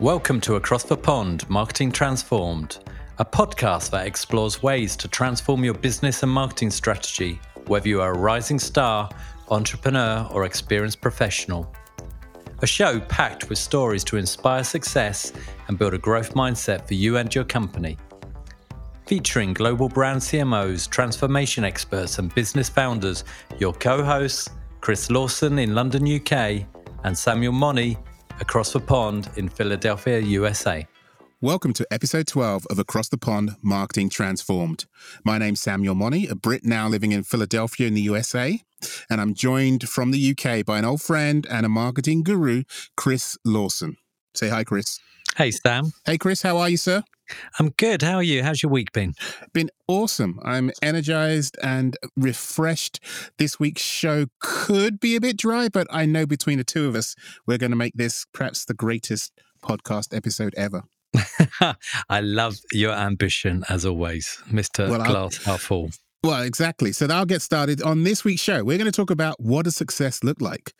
Welcome to Across the Pond Marketing Transformed, a podcast that explores ways to transform your business and marketing strategy, whether you are a rising star, entrepreneur, or experienced professional. A show packed with stories to inspire success and build a growth mindset for you and your company. Featuring global brand CMOs, transformation experts, and business founders, your co hosts, Chris Lawson in London, UK, and Samuel Money across the pond in Philadelphia, USA. Welcome to episode 12 of Across the Pond Marketing Transformed. My name's Samuel Money, a Brit now living in Philadelphia in the USA, and I'm joined from the UK by an old friend and a marketing guru, Chris Lawson. Say hi, Chris. Hey, Sam. Hey, Chris, how are you, sir? I'm good. How are you? How's your week been? Been awesome. I'm energized and refreshed. This week's show could be a bit dry, but I know between the two of us, we're going to make this perhaps the greatest podcast episode ever. I love your ambition as always, Mr. Well, Glass Half Full. Well, exactly. So I'll get started on this week's show. We're going to talk about what does success look like.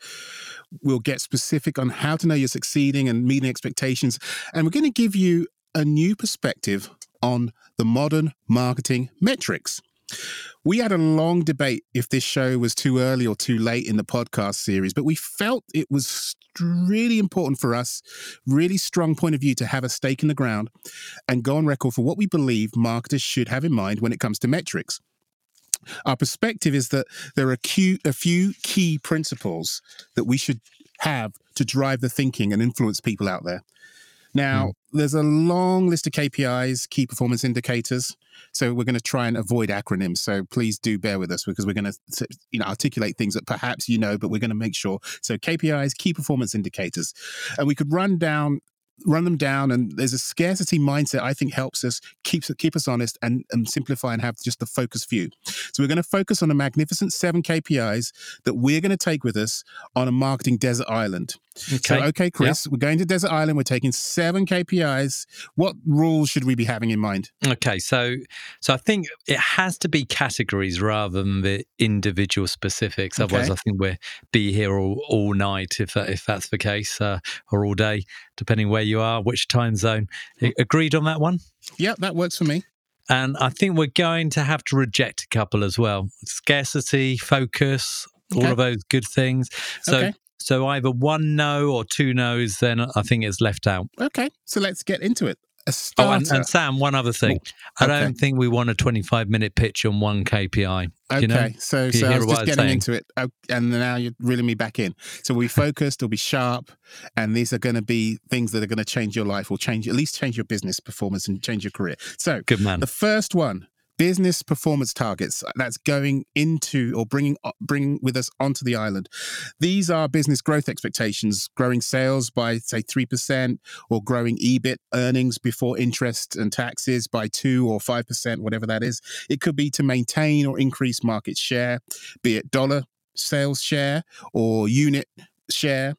We'll get specific on how to know you're succeeding and meeting expectations. And we're going to give you a new perspective on the modern marketing metrics. We had a long debate if this show was too early or too late in the podcast series, but we felt it was really important for us, really strong point of view to have a stake in the ground and go on record for what we believe marketers should have in mind when it comes to metrics. Our perspective is that there are a few key principles that we should have to drive the thinking and influence people out there. Now, mm. there's a long list of KPIs, key performance indicators. So we're going to try and avoid acronyms. So please do bear with us because we're going to you know articulate things that perhaps you know, but we're going to make sure. So KPIs, key performance indicators, and we could run down run them down and there's a scarcity mindset i think helps us keep, keep us honest and, and simplify and have just the focus view so we're going to focus on a magnificent seven kpis that we're going to take with us on a marketing desert island okay, so, okay chris we're going to desert island we're taking seven kpis what rules should we be having in mind okay so so i think it has to be categories rather than the individual specifics otherwise okay. i think we'll be here all, all night if, if that's the case uh, or all day depending where you are, which time zone. Agreed on that one? Yeah, that works for me. And I think we're going to have to reject a couple as well scarcity, focus, okay. all of those good things. So, okay. So either one no or two no's, then I think it's left out. Okay. So let's get into it a starter. Oh, and, and Sam, one other thing. Ooh, okay. I don't think we want a 25 minute pitch on one KPI. Okay, you know? so, so I was just getting into it, oh, and now you're reeling me back in. So we'll be focused, we'll be sharp, and these are going to be things that are going to change your life, or change at least change your business performance and change your career. So, good man. The first one business performance targets that's going into or bringing uh, bringing with us onto the island. These are business growth expectations, growing sales by say 3% or growing EBIT earnings before interest and taxes by 2 or 5%, whatever that is. It could be to maintain or increase market share, be it dollar sales share or unit share.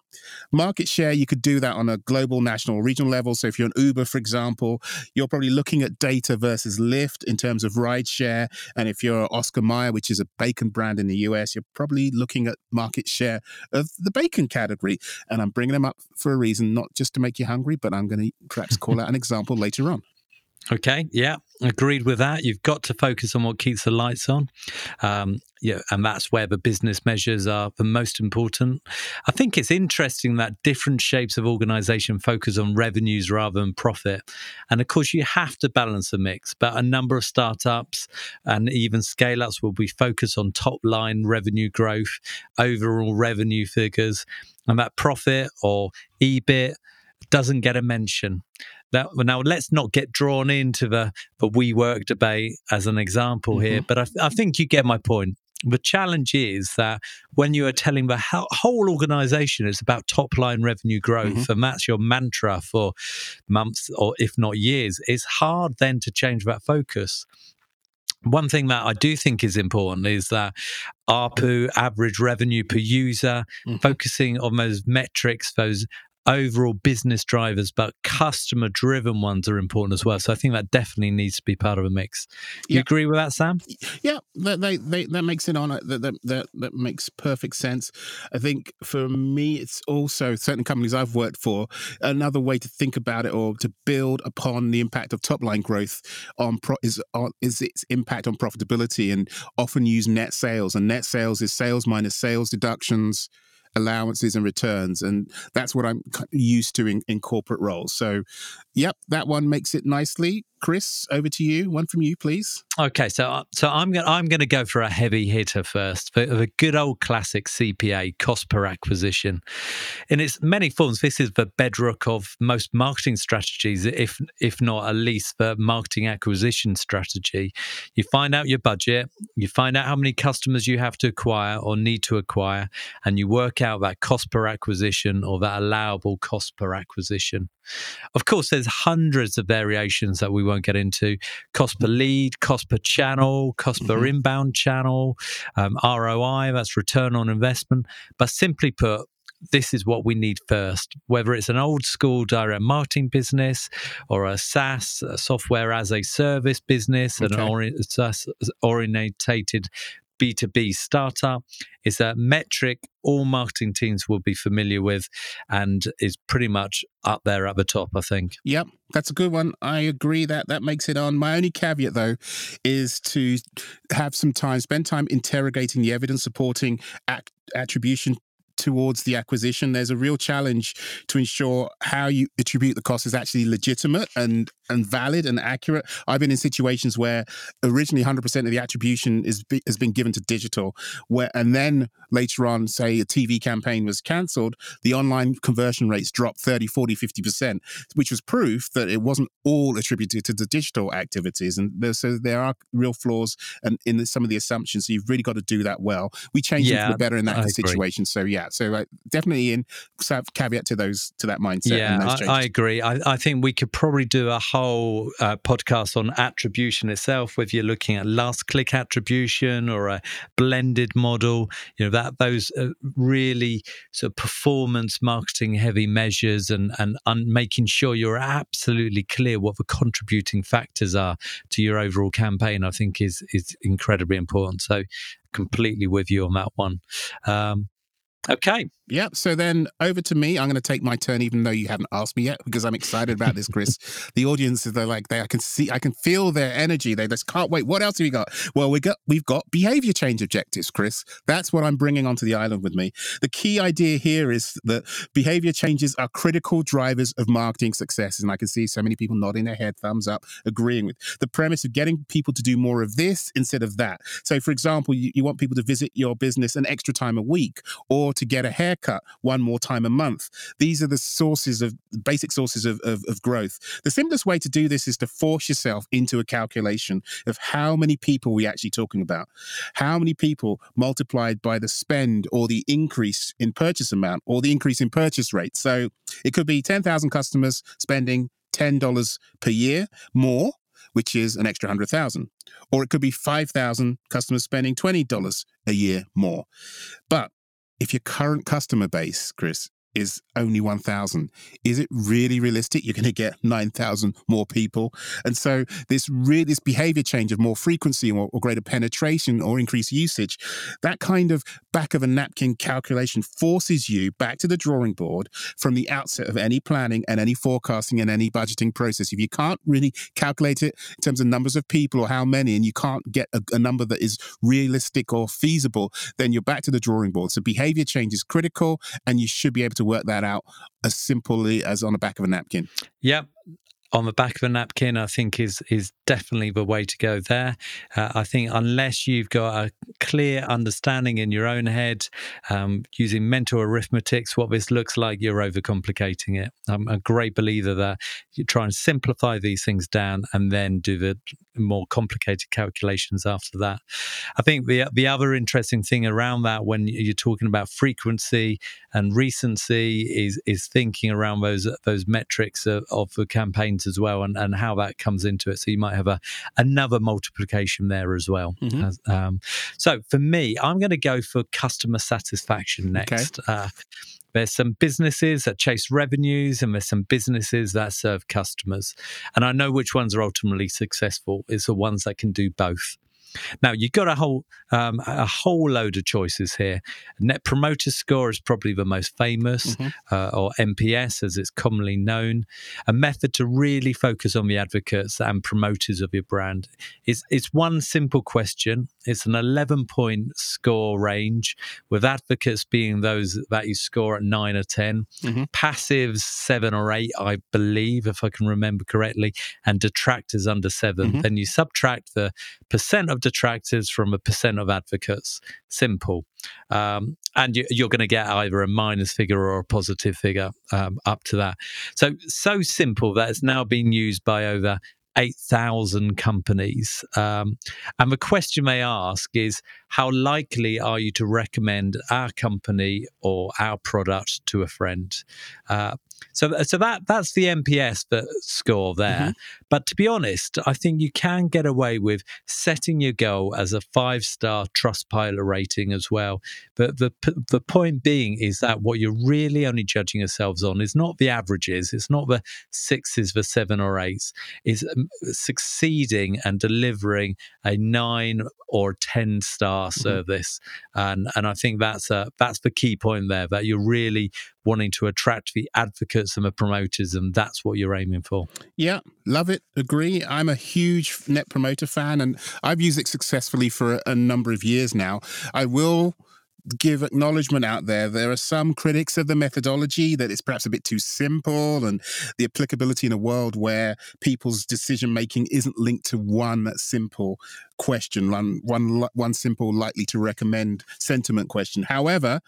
Market share, you could do that on a global, national, regional level. So if you're an Uber, for example, you're probably looking at data versus Lyft in terms of ride share. And if you're Oscar Mayer, which is a bacon brand in the US, you're probably looking at market share of the bacon category. And I'm bringing them up for a reason, not just to make you hungry, but I'm going to perhaps call out an example later on. Okay, yeah, agreed with that. You've got to focus on what keeps the lights on. Um, yeah, and that's where the business measures are the most important. I think it's interesting that different shapes of organization focus on revenues rather than profit. And of course, you have to balance the mix, but a number of startups and even scale ups will be focused on top line revenue growth, overall revenue figures, and that profit or EBIT doesn't get a mention. Now, now let's not get drawn into the the WeWork debate as an example mm-hmm. here, but I, I think you get my point. The challenge is that when you are telling the whole organization it's about top line revenue growth, mm-hmm. and that's your mantra for months or if not years, it's hard then to change that focus. One thing that I do think is important is that ARPU, average revenue per user, mm-hmm. focusing on those metrics, those overall business drivers, but customer driven ones are important as well. So I think that definitely needs to be part of a mix. You Yeah. agree with that, Sam? Yeah, that they, they, that makes it on. Uh, that, that that that makes perfect sense. I think for me, it's also certain companies I've worked for. Another way to think about it, or to build upon the impact of top line growth on pro, is on is its impact on profitability, and often use net sales. And net sales is sales minus sales deductions. Allowances and returns, and that's what I'm used to in, in corporate roles. So, yep, that one makes it nicely. Chris, over to you. One from you, please. Okay, so uh, so I'm gonna I'm to go for a heavy hitter first, for the good old classic CPA, cost per acquisition. In its many forms, this is the bedrock of most marketing strategies, if if not at least the marketing acquisition strategy. You find out your budget, you find out how many customers you have to acquire or need to acquire, and you work out that cost per acquisition or that allowable cost per acquisition. Of course, there's hundreds of variations that we won't get into cost per lead, cost per channel, cost per Mhm. inbound channel, um, ROI, that's return on investment. But simply put, this is what we need first, whether it's an old school direct marketing business or a SaaS, a software as a service business, an Okay. ori- SaaS orientated B2B startup is a metric all marketing teams will be familiar with and is pretty much up there at the top, I think. Yep, that's a good one. I agree that that makes it on. My only caveat, though, is to have some time, spend time interrogating the evidence supporting act- attribution towards the acquisition. There's a real challenge to ensure how you attribute the cost is actually legitimate and and valid and accurate. I've been in situations where originally 100% of the attribution is be, has been given to digital, where and then later on, say a TV campaign was cancelled, the online conversion rates dropped 30, 40, 50%, which was proof that it wasn't all attributed to the digital activities. And there, so there are real flaws and in the, some of the assumptions. So you've really got to do that well. We changed it Yeah, for the better in that I agree. situation. So yeah, so uh, definitely in caveat to those to that mindset. Yeah, I. I agree. I, I think we could probably do a whole uh, podcast on attribution itself, whether you're looking at last click attribution or a blended model. You know that those really sort of performance marketing heavy measures and and making sure you're absolutely clear what the contributing factors are to your overall campaign. I think is is incredibly important. So completely with you on that one. Um, okay. Yep. So then over to me. I'm going to take my turn, even though you haven't asked me yet, because I'm excited about this, Chris. the audience is they're like they. I can see, I can feel their energy. They just can't wait. What else have we got? Well, we got we've got behavior change objectives, Chris. That's what I'm bringing onto the island with me. The key idea here is that behavior changes are critical drivers of marketing success, and I can see so many people nodding their head, thumbs up, agreeing with the premise of getting people to do more of this instead of that. So, for example, you, you want people to visit your business an extra time a week, or to get a haircut one more time a month. These are the sources of basic sources of, of, of growth. The simplest way to do this is to force yourself into a calculation of how many people we're actually talking about. How many people multiplied by the spend or the increase in purchase amount or the increase in purchase rate. So it could be 10,000 customers spending $10 per year more, which is an extra 100,000. Or it could be 5,000 customers spending $20 a year more. But if your current customer base, Chris, is only 1,000, is it really realistic? You're going to get 9,000 more people. And so this really, this behavior change of more frequency or, or greater penetration or increased usage, that kind of back of a napkin calculation forces you back to the drawing board from the outset of any planning and any forecasting and any budgeting process. If you can't really calculate it in terms of numbers of people or how many, and you can't get a, a number that is realistic or feasible, then you're back to the drawing board. So behavior change is critical, and you should be able to work that out as simply as on the back of a napkin. Yep. On the back of a napkin, I think is is definitely the way to go there. Uh, I think unless you've got a clear understanding in your own head, um, using mental arithmetics, what this looks like, you're overcomplicating it. I'm a great believer that you try and simplify these things down and then do the more complicated calculations after that. I think the the other interesting thing around that when you're talking about frequency and recency is is thinking around those those metrics of, of the campaigns as well and, and how that comes into it. So you might have a another multiplication there as well. Mhm. As- um, so for me, I'm going to go for customer satisfaction Okay. next. Uh, There's some businesses that chase revenues and there's some businesses that serve customers. And I know which ones are ultimately successful. It's the ones that can do both. Now you've got a whole um, a whole load of choices here. Net Promoter Score is probably the most famous, mm-hmm. uh, or NPS as it's commonly known. A method to really focus on the advocates and promoters of your brand. It's it's one simple question. It's an eleven point score range, with advocates being those that you score at nine or 10 mm-hmm. passives seven or eight, I believe, if I can remember correctly, and detractors under 7 mm-hmm. Then you subtract the percent of detractors from a percent of advocates. Simple. Um, and you, are going to get either a minus figure or a positive figure um, up to that. So, so simple that it's now being used by over 8,000 companies. Um, and the question they ask is how likely are you to recommend our company or our product to a friend? Uh, so, so that that's the NPS score there. Mm-hmm. But to be honest, I think you can get away with setting your goal as a five star Trustpilot rating as well. But the the point being is that what you're really only judging yourselves on is not the averages. It's not the sixes, the seven or eights. Is um, succeeding and delivering a nine or ten star mm-hmm. service. And and I think that's a, that's the key point there that you're really wanting to attract the advocates and the promoters, and that's what you're aiming for. Yeah, love it. Agree. I'm a huge Net Promoter fan, and I've used it successfully for a, a number of years now. I will give acknowledgement out there. There are some critics of the methodology that it's perhaps a bit too simple and the applicability in a world where people's decision making isn't linked to one simple question, one, one, one simple likely to recommend sentiment question. However,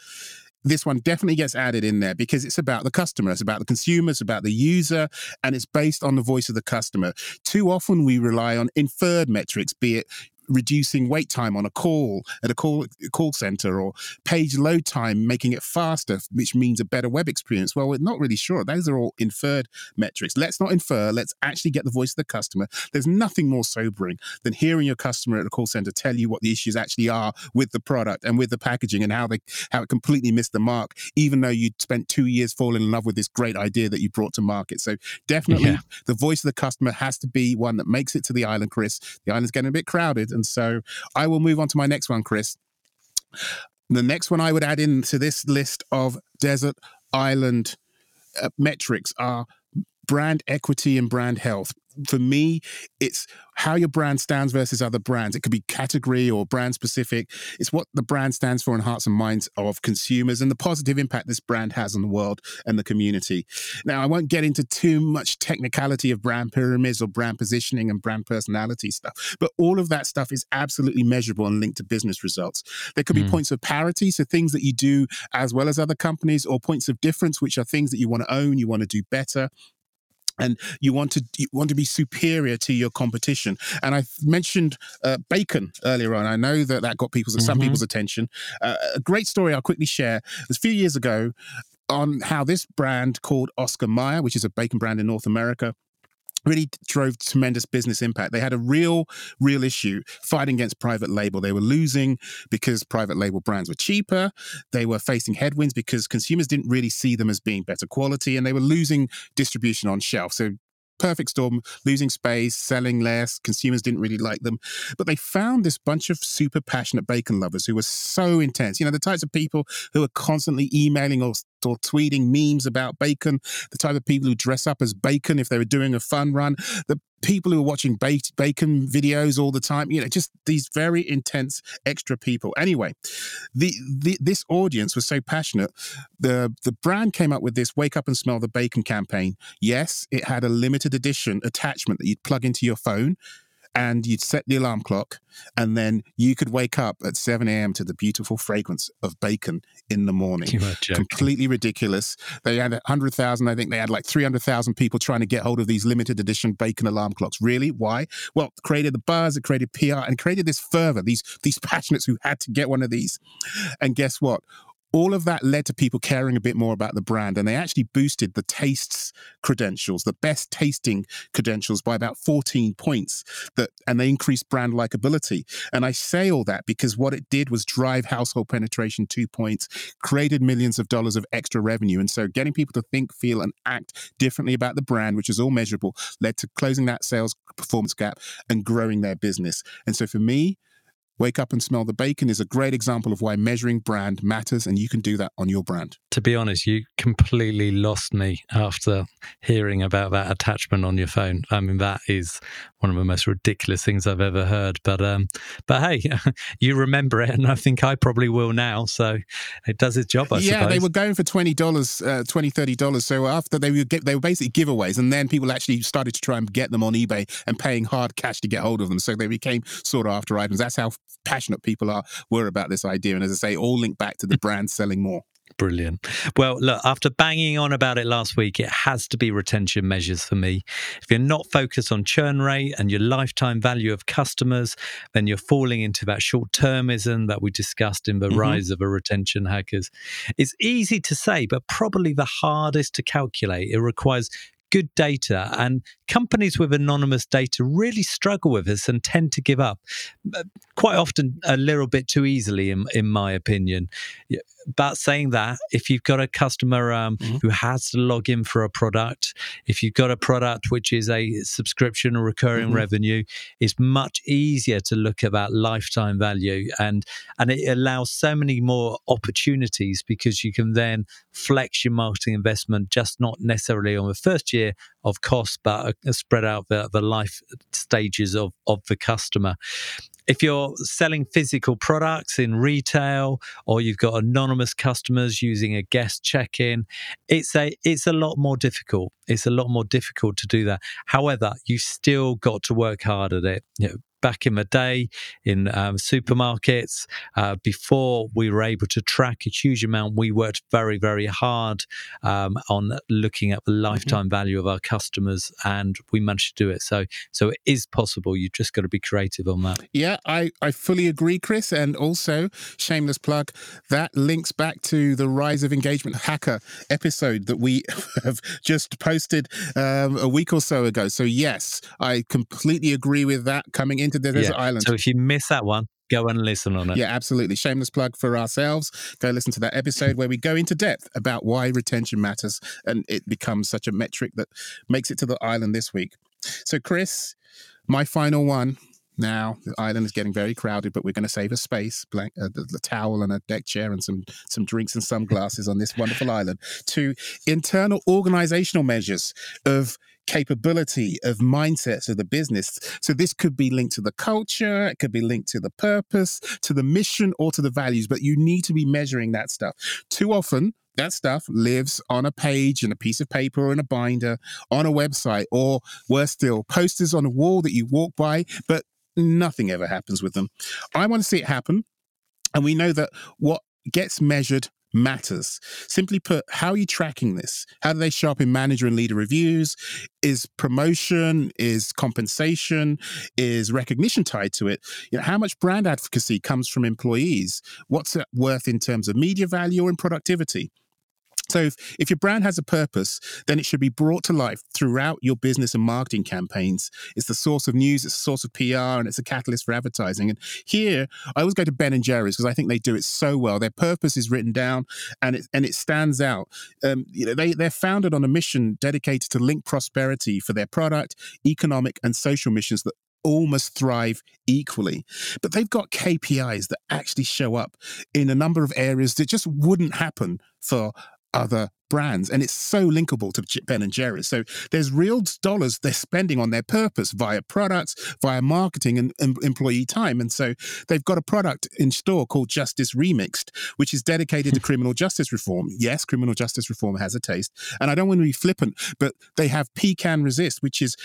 this one definitely gets added in there because it's about the customer, it's about the consumer, it's about the user, and it's based on the voice of the customer. Too often we rely on inferred metrics, be it reducing wait time on a call at a call call center or page load time making it faster which means a better web experience. Well we're not really sure. Those are all inferred metrics. Let's not infer. Let's actually get the voice of the customer. There's nothing more sobering than hearing your customer at a call center tell you what the issues actually are with the product and with the packaging and how they how it completely missed the mark even though you spent 2 years falling in love with this great idea that you brought to market. So definitely yeah. the voice of the customer has to be one that makes it to the island chris. The island's getting a bit crowded and so I will move on to my next one, Chris. The next one I would add into this list of desert island uh, metrics are brand equity and brand health for me, it's how your brand stands versus other brands. It could be category or brand specific. It's what the brand stands for in hearts and minds of consumers and the positive impact this brand has on the world and the community. Now, I won't get into too much technicality of brand pyramids or brand positioning and brand personality stuff, but all of that stuff is absolutely measurable and linked to business results. There could be mm. points of parity, so things that you do as well as other companies, or points of difference, which are things that you want to own, you want to do better and you want to you want to be superior to your competition. And I mentioned uh, bacon earlier on. I know that that got people's mm-hmm. some people's attention. Uh, a great story I'll quickly share. It was a few years ago on how this brand called Oscar Mayer, which is a bacon brand in North America, really drove tremendous business impact. They had a real, real issue fighting against private label. They were losing because private label brands were cheaper. They were facing headwinds because consumers didn't really see them as being better quality and they were losing distribution on shelf. So perfect storm, losing space, selling less. Consumers didn't really like them. But they found this bunch of super passionate bacon lovers who were so intense. You know, the types of people who are constantly emailing or, or tweeting memes about bacon, the type of people who dress up as bacon if they were doing a fun run, the people who are watching bacon videos all the time, you know, just these very intense extra people. Anyway, the, the this audience was so passionate. The the brand came up with this wake up and smell the bacon campaign. Yes, it had a limited edition attachment that you'd plug into your phone and you'd set the alarm clock, and then you could wake up at 7 a.m. to the beautiful fragrance of bacon in the morning. Completely ridiculous. They had 100,000, I think they had like 300,000 people trying to get hold of these limited edition bacon alarm clocks. Really? Why? Well, it created the buzz, it created PR, and created this fervor, these, these passionates who had to get one of these. And guess what? All of that led to people caring a bit more about the brand and they actually boosted the tastes credentials the best tasting credentials by about 14 points that and they increased brand likability. And i say all that because what it did was drive household penetration two points created millions of dollars of extra revenue. And so getting people to think feel and act differently about the brand which is all measurable led to closing that sales performance gap and growing their business. And so for me Wake Up and Smell the Bacon is a great example of why measuring brand matters, and you can do that on your brand. To be honest, you completely lost me after hearing about that attachment on your phone. I mean, that is one of the most ridiculous things I've ever heard. But um, but hey, you remember it, and I think I probably will now. So it does its job. I suppose. yeah, suppose. they were going for twenty dollars, uh, 20 30 dollars. So after they were they were basically giveaways, and then people actually started to try and get them on eBay and paying hard cash to get hold of them. So they became sought after items. That's how passionate people are were about this idea. And as I say, all link back to the brand selling more. Brilliant. Well, look, after banging on about it last week, it has to be retention measures for me. If you're not focused on churn rate and your lifetime value of customers, then you're falling into that short termism that we discussed in the mm-hmm. rise of a retention hackers. It's easy to say, but probably the hardest to calculate. It requires good data. And companies with anonymous data really struggle with this and tend to give up uh, quite often a little bit too easily, in, in my opinion. But saying that, if you've got a customer um, mm-hmm. who has to log in for a product, if you've got a product which is a subscription or recurring mm-hmm. revenue, it's much easier to look at that lifetime value, and and it allows so many more opportunities because you can then flex your marketing investment just not necessarily on the first year of cost, but spread out the, the life stages of, of the customer if you're selling physical products in retail or you've got anonymous customers using a guest check-in it's a it's a lot more difficult. It's a lot more difficult to do that. However you still got to work hard at it. You know, back in the day in um, supermarkets. Uh, before we were able to track a huge amount, we worked very, very hard um, on looking at the mm-hmm. lifetime mm-hmm. value of our customers, and we managed to do it. So, so it is possible. You've just got to be creative on that. Yeah, I, I fully agree, Chris. And also, shameless plug, that links back to the Rise of Engagement Hacker episode that we have just posted um, a week or so ago. So, yes, I completely agree with that coming in into the desert yeah. island. So if you miss that one, go and listen on it. Yeah, absolutely. Shameless plug for ourselves. Go listen to that episode where we go into depth about why retention matters and it becomes such a metric that makes it to the island this week. So, Chris, my final one. Now the island is getting very crowded, but we're going to save a space, blank, uh, the, the, towel and a deck chair and some some drinks and sunglasses on this wonderful island. To internal organizational measures of capability of mindsets of the business. So this could be linked to the culture, it could be linked to the purpose, to the mission, or to the values, but you need to be measuring that stuff. Too often, that stuff lives on a page and a piece of paper or in a binder on a website, or worse still, posters on a wall that you walk by, but nothing ever happens with them. I want to see it happen. And we know that what gets measured matters. Simply put, how are you tracking this? How do they show up in manager and leader reviews? Is promotion, is compensation, is recognition tied to it? You know, how much brand advocacy comes from employees? What's it worth in terms of media value or in productivity? So if, if your brand has a purpose, then it should be brought to life throughout your business and marketing campaigns. It's the source of news, it's the source of PR, and it's a catalyst for advertising. And here, I always go to Ben and Jerry's because I think they do it so well. Their purpose is written down, and it and it stands out. Um, you know, they they're founded on a mission dedicated to link prosperity for their product, economic, and social missions that all must thrive equally. But they've got KPIs that actually show up in a number of areas that just wouldn't happen for other brands and it's so linkable to ben and jerry's. So there's real dollars they're spending on their purpose via products via marketing and, and, employee time. And so they've got a product in store called justice remixed which is dedicated to hmm. criminal justice reform. Yes criminal justice reform has a taste and i don't want to be flippant but they have pecan resist which is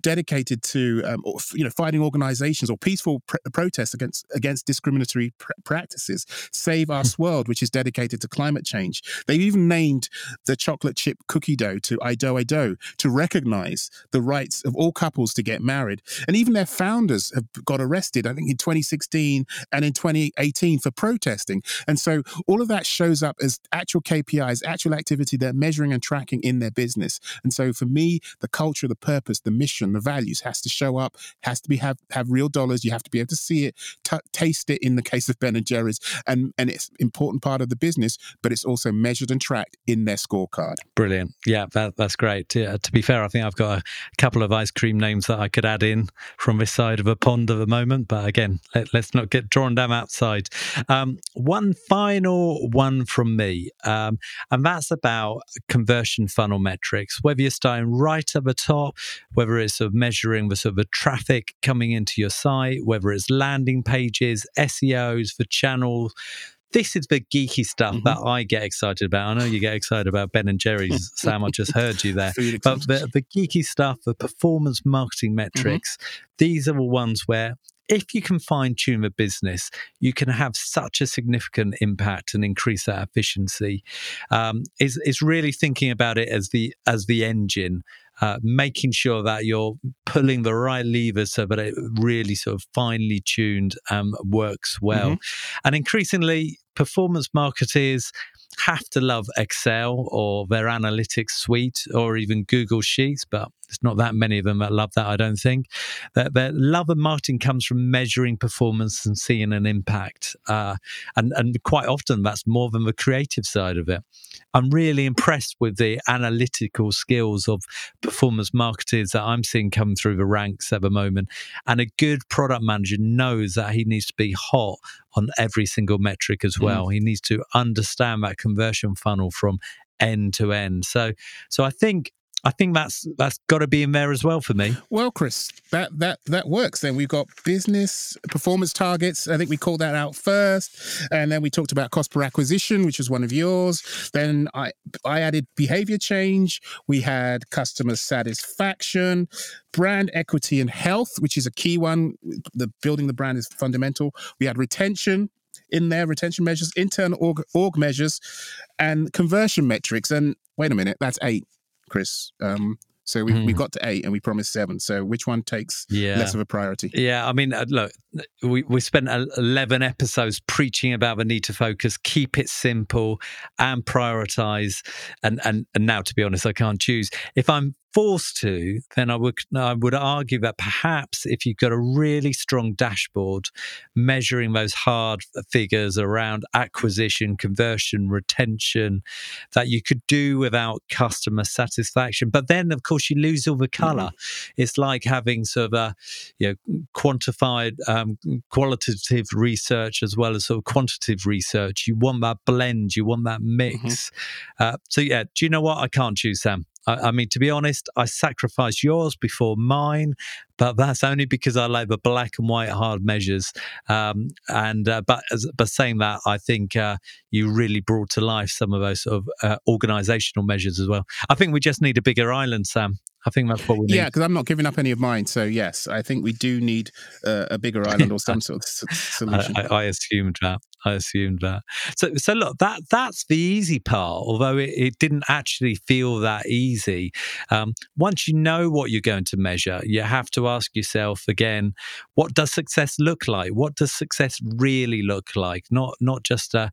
dedicated to um, you know fighting organizations or peaceful pr- protests against against discriminatory pr- practices. Save Our hmm. World, which is dedicated to climate change. They've even named the chocolate chip cookie dough to I Dough to recognize the rights of all couples to get married. And even their founders have got arrested, I think in 2016 and in 2018 for protesting. And so all of that shows up as actual KPIs, actual activity they're measuring and tracking in their business. And so for me, the culture, the purpose, the mission, the values has to show up, has to be have have real dollars. You have to be able to see it, t- taste it. In the case of Ben and Jerry's, and and it's important part of the business, but it's also measured and tracked in their scorecard. Brilliant. Yeah, that, that's great. Yeah, to be fair, I think I've got a couple of ice cream names that I could add in from this side of a pond at the moment. But again, let, us not get drawn down outside. Um, one final one from me, um, and that's about conversion funnel metrics. Whether you're starting right at the top, whether it's of measuring the sort of the traffic coming into your site, whether it's landing pages, SEOs for channels this is the geeky stuff mm-hmm. that I get excited about. I know you get excited about Ben and Jerry's, Sam. I just heard you there. but the, the, geeky stuff, the performance marketing mm-hmm. metrics, mm-hmm. these are the ones where if you can fine tune the business, you can have such a significant impact and increase that efficiency. Um, is is really thinking about it as the as the engine uh, making sure that you're pulling the right levers so that it really sort of finely tuned um, works well. Mm-hmm. And increasingly, performance marketers have to love Excel or their analytics suite or even Google Sheets, but it's not that many of them that love that, I don't think. Their, their love of marketing comes from measuring performance and seeing an impact. Uh, and, and quite often that's more than the creative side of it. I'm really impressed with the analytical skills of performance marketers that I'm seeing come through the ranks at the moment. And a good product manager knows that he needs to be hot on every single metric as mm. well. Mm. He needs to understand that conversion funnel from end to end. So, so I think I think that's that's got to be in there as well for me. Well, Chris, that that that works. Then we've got business performance targets. I think we called that out first, and then we talked about cost per acquisition, which was one of yours. Then I I added behavior change. We had customer satisfaction, brand equity and health, which is a key one. The building the brand is fundamental. We had retention, in there, retention measures, internal org, org, measures, and conversion metrics. And wait a minute, that's eight. Chris. Um, so we, mm. we got to eight and we promised seven. So which one takes yeah. less of a priority? Yeah, I mean, uh, look, we, we spent 11 episodes preaching about the need to focus, keep it simple and prioritize. And, and, and now, to be honest, I can't choose. If I'm forced to, then I would I would argue that perhaps if you've got a really strong dashboard measuring those hard figures around acquisition, conversion, retention, that you could do without customer satisfaction. But then, of course, you lose all the color. Mm-hmm. It's like having sort of a you know quantified um, qualitative research as well as sort of quantitative research. You want that blend. You want that mix. Mm-hmm. Uh, so yeah, do you know what? I can't choose Sam. I, I, mean, to be honest, I sacrificed yours before mine, but that's only because I like the black and white hard measures. Um, and uh, but as, but saying that, I think uh, you really brought to life some of those sort of uh, organisational measures as well. I think we just need a bigger island, Sam. I think that's what we need. Yeah, because I'm not giving up any of mine. So yes, I think we do need uh, a bigger island or some sort of solution. I, I, I, assumed that. I assumed that. So, so look, that that's the easy part. Although it, it didn't actually feel that easy. Um, once you know what you're going to measure, you have to ask yourself again: What does success look like? What does success really look like? Not not just a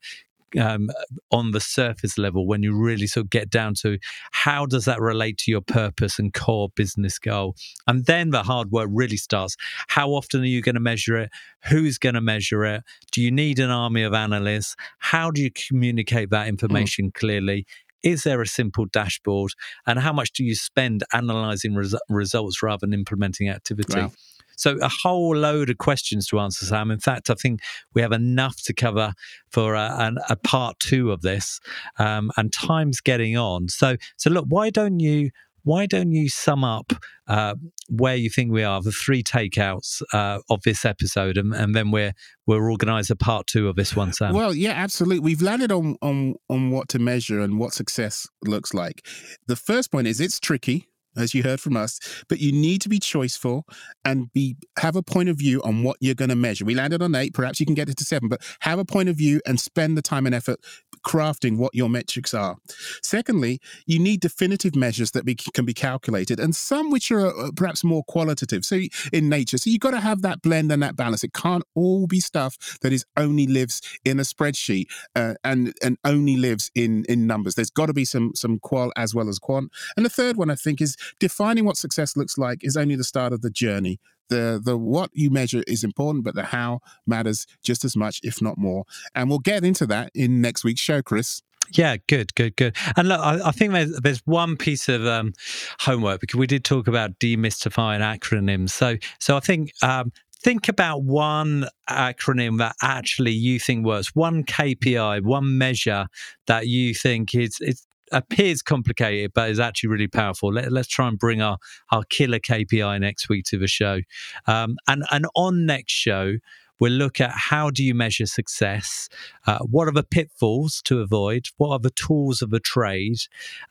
um, on the surface level when you really sort of get down to how does that relate to your purpose and core business goal? And then the hard work really starts. How often are you going to measure it? Who's going to measure it? Do you need an army of analysts? How do you communicate that mm. information mm. clearly? Is there a simple dashboard? And how much do you spend analyzing res- results rather than implementing activity? Wow. So a whole load of questions to answer, Sam. In fact, I think we have enough to cover for a, an, a part two of this, um, and time's getting on. So, so look, why don't you? Why don't you sum up uh, where you think we are, the three takeouts uh, of this episode, and, and then we're we'll organise a part two of this one, Sam. Well, yeah, absolutely. We've landed on on on what to measure and what success looks like. The first point is it's tricky as you heard from us, but you need to be choiceful and be have a point of view on what you're going to measure. We landed on eight, perhaps you can get it to seven, but have a point of view and spend the time and effort crafting what your metrics are. Secondly, you need definitive measures that be, can be calculated and some which are uh, perhaps more qualitative. So in nature, so you've got to have that blend and that balance. It can't all be stuff that is only lives in a spreadsheet uh, and and only lives in in numbers. There's got to be some some qual as well as quant. And the third one I think is defining what success looks like is only the start of the journey the the what you measure is important, but the how matters just as much, if not more. And we'll get into that in next week's show, Chris. Yeah, good, good, good. And look, I, I think there's there's one piece of um, homework because we did talk about demystifying acronyms. So so I think um, think about one acronym that actually you think works, one KPI, one measure that you think is it's appears complicated, but is actually really powerful. Let, us try and bring our, our killer KPI next week to the show. Um, and, and on next show, we'll look at how do you measure success? Uh, what are the pitfalls to avoid? What are the tools of a trade?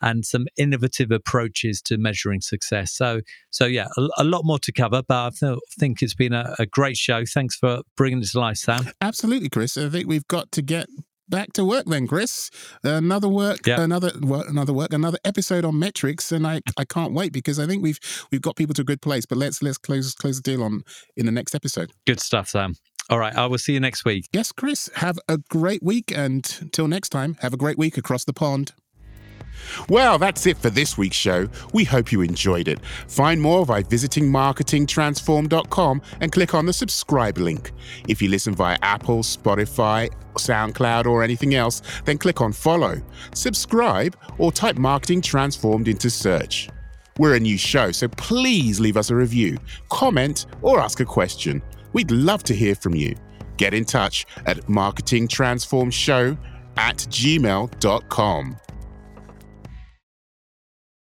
And some innovative approaches to measuring success. So so yeah a, a lot more to cover but i th- think it's been a, a, great show. Thanks for bringing this to life sam. Absolutely chris. I think we've got to get back to work then, Chris. Another work, yep. another work, another work, another episode on metrics, and I, I can't wait because I think we've we've got people to a good place. But let's let's close close the deal on in the next episode. Good stuff, Sam. All right, I will see you next week. Yes, Chris. Have a great week, and till next time, have a great week across the pond. Well, that's it for this week's show. We hope you enjoyed it. Find more by visiting marketingtransform.com and click on the subscribe link. If you listen via Apple, Spotify, SoundCloud, or anything else, then click on follow, subscribe, or type Marketing Transformed into search. We're a new show, so please leave us a review, comment, or ask a question. We'd love to hear from you. Get in touch at marketingtransformshow at gmail.com.